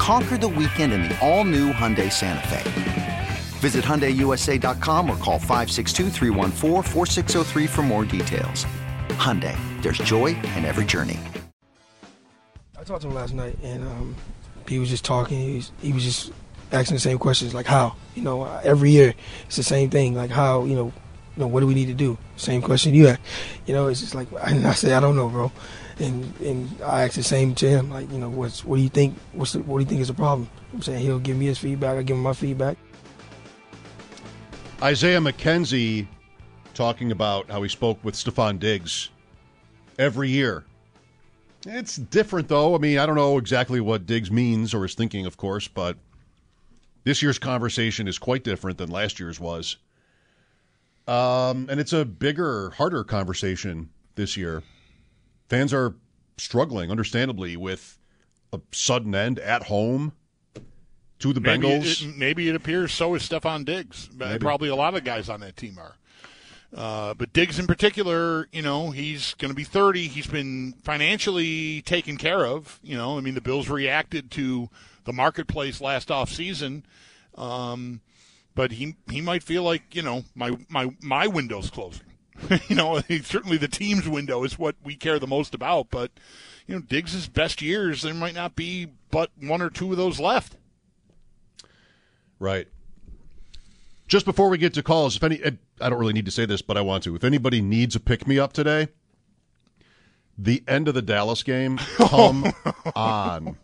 Conquer the weekend in the all new Hyundai Santa Fe. Visit HyundaiUSA.com or call 562 for more details. Hyundai, there's joy in every journey. I talked to him last night, and um, he was just talking. He was, he was just asking the same questions, like how. You know, every year it's the same thing, like how. You know, know, what do we need to do? Same question you had. You know, it's just like, and I say, I don't know, bro. And and I asked the same to him, like, you know, what's what do you think? What's the, what do you think is the problem? I'm saying he'll give me his feedback. I give him my feedback. Isaiah McKenzie talking about how he spoke with Stefon Diggs every year. It's different, though. I mean, I don't know exactly what Diggs means or is thinking, of course, but this year's conversation is quite different than last year's was. Um, and it's a bigger, harder conversation this year. Fans are struggling, understandably, with a sudden end at home to the maybe Bengals. It, maybe it appears so is Stefon Diggs. Maybe. Probably a lot of guys on that team are. Uh, but Diggs in particular, you know, he's going to be 30. He's been financially taken care of. You know, I mean, the Bills reacted to the marketplace last off season. Um, but he he might feel like you know my my my window's closing. you know, certainly the team's window is what we care the most about. But you know, Diggs's best years, there might not be but one or two of those left. Right. Just before we get to calls, if any, eh, I don't really need to say this, but I want to. If anybody needs a pick me up today, the end of the Dallas game, oh. come on.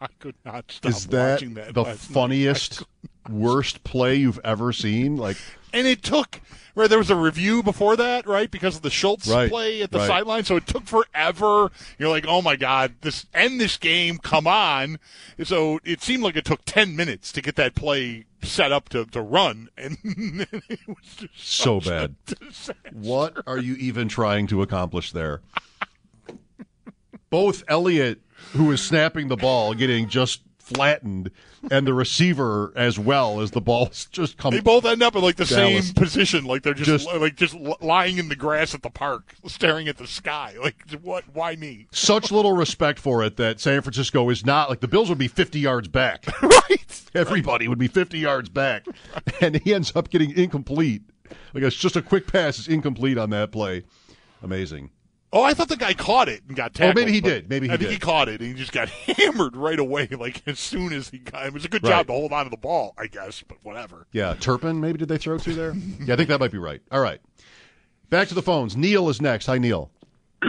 I could not stop Is that, watching that. the funniest. Worst play you've ever seen? Like, and it took where there was a review before that, right? Because of the Schultz Right, play at the right. sideline, so it took forever. You're like, oh my god, this end this game, come on! So it seemed like it took ten minutes to get that play set up to, to run, and it was just So bad. what are you even trying to accomplish there? Both Elliott, who is snapping the ball, getting just flattened, and the receiver as well as the ball's just come. They both end up in like the Dallas. same position, like they're just, Just- like just lying in the grass at the park, staring at the sky. Like, what? Why me? such little respect for it that San Francisco is not like the Bills would be 50 yards back. right. Everybody would be 50 yards back. And he ends up getting incomplete. Like it's just a quick pass is incomplete on that play. Amazing. Oh, I thought the guy caught it and got Oh, tackled. maybe he did. Maybe he I think did. he caught it and he just got hammered right away. Like as soon as he got, it was a good Right. job to hold on to the ball, I guess. But whatever. Yeah, Turpin, maybe did they throw to there? Yeah, I think that might be right. All right. Back to the phones. Neil is next. Hi, Neil.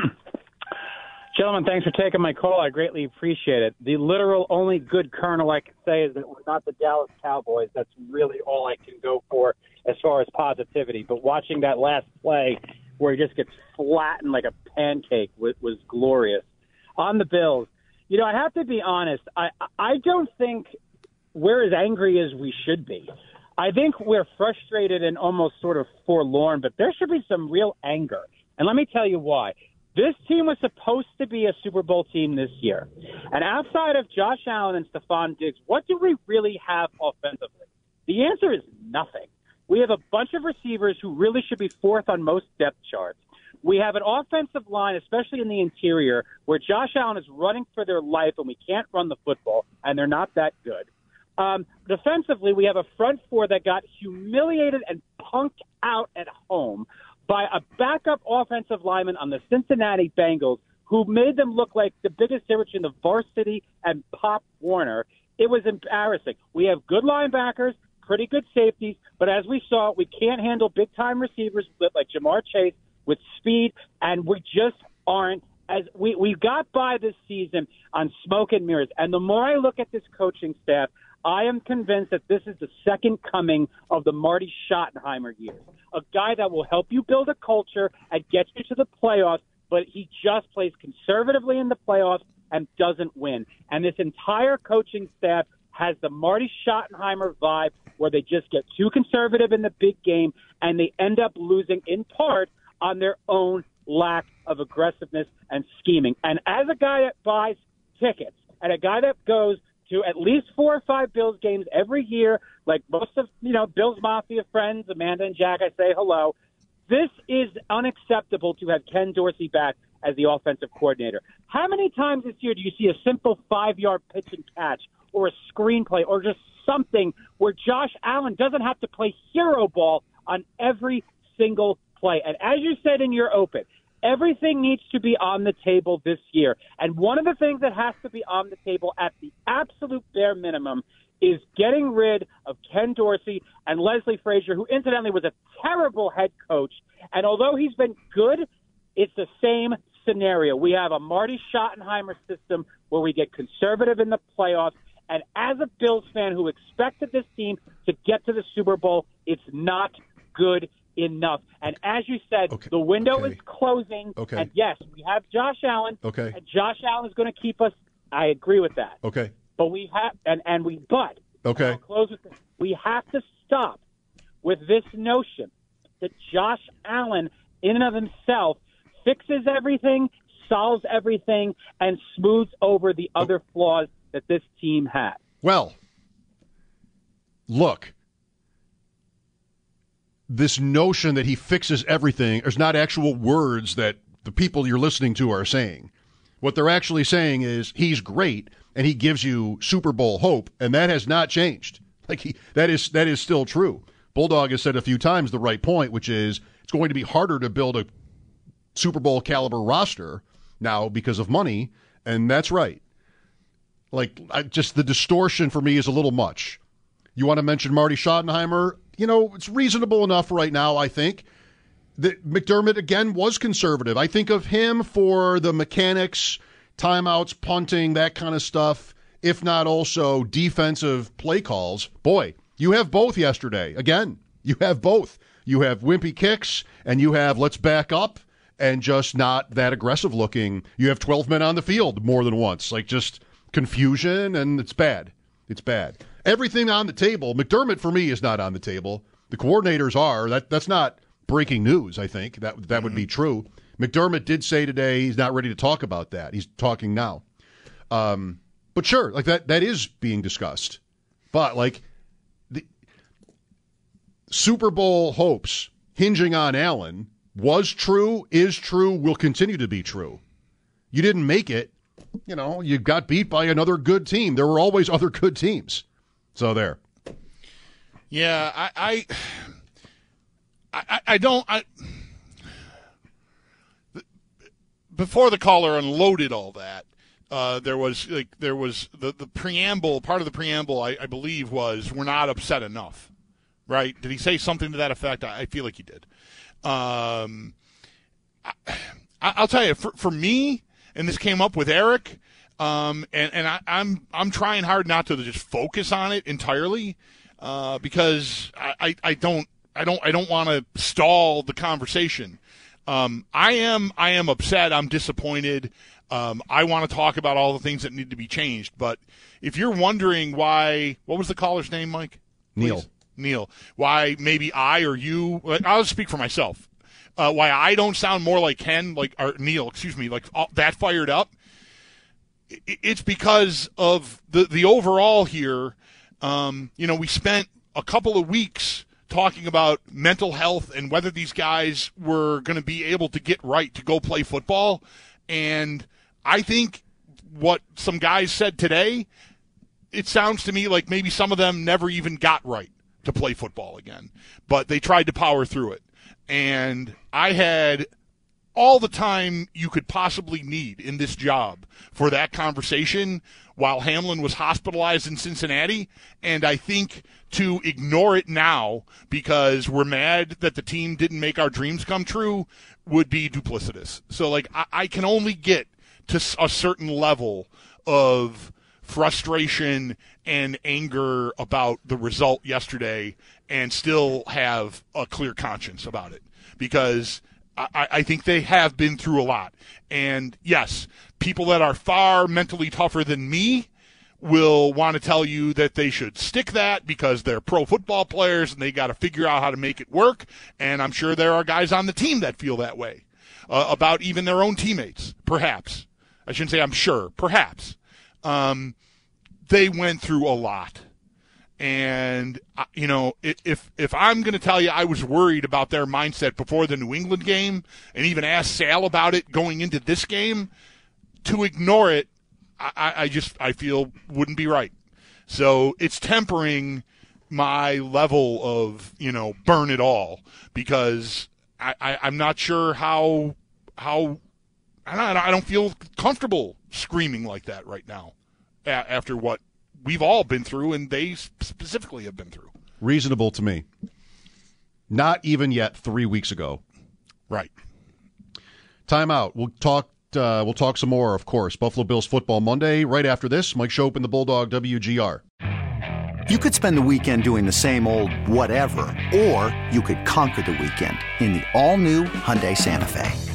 Gentlemen, thanks for taking my call. I greatly appreciate it. The literal only good kernel I can say is that we're not the Dallas Cowboys. That's really all I can go for as far as positivity. But watching that last play where he just gets flattened like a pancake was, was glorious. On the Bills, you know, I have to be honest. I I don't think we're as angry as we should be. I think we're frustrated and almost sort of forlorn, but there should be some real anger. And let me tell you why. This team was supposed to be a Super Bowl team this year. And outside of Josh Allen and Stefon Diggs, what do we really have offensively? The answer is nothing. We have a bunch of receivers who really should be fourth on most depth charts. We have an offensive line, especially in the interior, where Josh Allen is running for their life and we can't run the football, and they're not that good. Um, defensively, we have a front four that got humiliated and punked out at home by a backup offensive lineman on the Cincinnati Bengals who made them look like the biggest difference in the varsity and Pop Warner. It was embarrassing. We have good linebackers, pretty good safeties, but as we saw, we can't handle big time receivers like Ja'Marr Chase, with speed, and we just aren't as we we got by this season on smoke and mirrors. And the more I look at this coaching staff, I am convinced that this is the second coming of the Marty Schottenheimer years. A guy that will help you build a culture and get you to the playoffs, but he just plays conservatively in the playoffs and doesn't win. And this entire coaching staff has the Marty Schottenheimer vibe where they just get too conservative in the big game and they end up losing in part on their own lack of aggressiveness and scheming. And as a guy that buys tickets and a guy that goes to at least four or five Bills games every year, like most of you know Bills Mafia friends, Amanda and Jack, I say hello. This is unacceptable to have Ken Dorsey back as the offensive coordinator. How many times this year do you see a simple five yard pitch and catch or a screenplay or just something where Josh Allen doesn't have to play hero ball on every single play? And as you said in your open, everything needs to be on the table this year. And one of the things that has to be on the table at the absolute bare minimum is getting rid of Ken Dorsey and Leslie Frazier, who incidentally was a terrible head coach. And although he's been good, it's the same scenario. We have a Marty Schottenheimer system where we get conservative in the playoffs. And as a Bills fan who expected this team to get to the Super Bowl, it's not good enough. And as you said, Okay. the window Okay. is closing. Okay. And yes, we have Josh Allen. Okay. And Josh Allen is going to keep us. I agree with that. Okay. But we have, and, and we, but Okay. I'll close with this. We have to stop with this notion that Josh Allen, in and of himself, fixes everything, solves everything, and smooths over the other oh. flaws that this team has. Well, look, this notion that he fixes everything is not actual words that the people you're listening to are saying. What they're actually saying is he's great and he gives you Super Bowl hope, and that has not changed. Like he, that is that is still true. Bulldog has said a few times the right point, which is it's going to be harder to build a Super Bowl caliber roster now because of money, and that's right. Like, I, just the distortion for me is a little much. You want to mention Marty Schottenheimer? You know, it's reasonable enough right now, I think. That McDermott, again, was conservative. I think of him for the mechanics, timeouts, punting, that kind of stuff, if not also defensive play calls. Boy, you have both yesterday. Again, you have both. You have wimpy kicks, and you have let's back up and just not that aggressive looking. You have 12 men on the field more than once. Like just confusion, and it's bad. It's bad. Everything on the table. McDermott for me is not on the table. The coordinators are. That that's not breaking news. I think that that would be true. McDermott did say today he's not ready to talk about that. He's talking now. Um, but sure, like that that is being discussed. But like the Super Bowl hopes hinging on Allen was true, is true, will continue to be true. You didn't make it. You know, you got beat by another good team. There were always other good teams. So there. Yeah, I, I, I, I don't. I, before the caller unloaded all that, uh, there was like there was the the preamble. Part of the preamble, I, I believe, was we're not upset enough. Right? Did he say something to that effect? I, I feel like he did. Um, I, I'll tell you, for, for me, and this came up with Eric, um, and and I, I'm I'm trying hard not to just focus on it entirely, uh, because I, I, I don't I don't I don't want to stall the conversation. Um, I am I am upset. I'm disappointed. Um, I want to talk about all the things that need to be changed. But if you're wondering why, what was the caller's name, Mike? Neil. Please. Neil. Why maybe I or you? I'll speak for myself. Uh, why I don't sound more like Ken, like or Neil, excuse me, like all, that fired up. It's because of the the overall here. Um, you know, we spent a couple of weeks talking about mental health and whether these guys were going to be able to get right to go play football. And I think what some guys said today, it sounds to me like maybe some of them never even got right to play football again, but they tried to power through it. And I had all the time you could possibly need in this job for that conversation while Hamlin was hospitalized in Cincinnati. And I think to ignore it now because we're mad that the team didn't make our dreams come true would be duplicitous. So, like, I, I can only get to a certain level of frustration and anger about the result yesterday and still have a clear conscience about it because I, I, think they have been through a lot. And yes, people that are far mentally tougher than me will want to tell you that they should stick that because they're pro football players and they got to figure out how to make it work. And I'm sure there are guys on the team that feel that way uh, about even their own teammates, perhaps. I shouldn't say I'm sure, perhaps. Um, they went through a lot. And you know, if if I'm going to tell you I was worried about their mindset before the New England game, and even asked Sal about it going into this game, to ignore it, I, I just I feel wouldn't be right. So it's tempering my level of you know burn it all because I, I I'm not sure how how I don't, I don't feel comfortable screaming like that right now after what we've all been through and they specifically have been through. Reasonable to me. Not even yet three weeks ago. Right. Timeout. We'll talk. Uh, we'll talk some more, of course. Buffalo Bills football Monday. Right after this, Mike Schopp and the Bulldog WGR. You could spend the weekend doing the same old whatever, or you could conquer the weekend in the all-new Hyundai Santa Fe.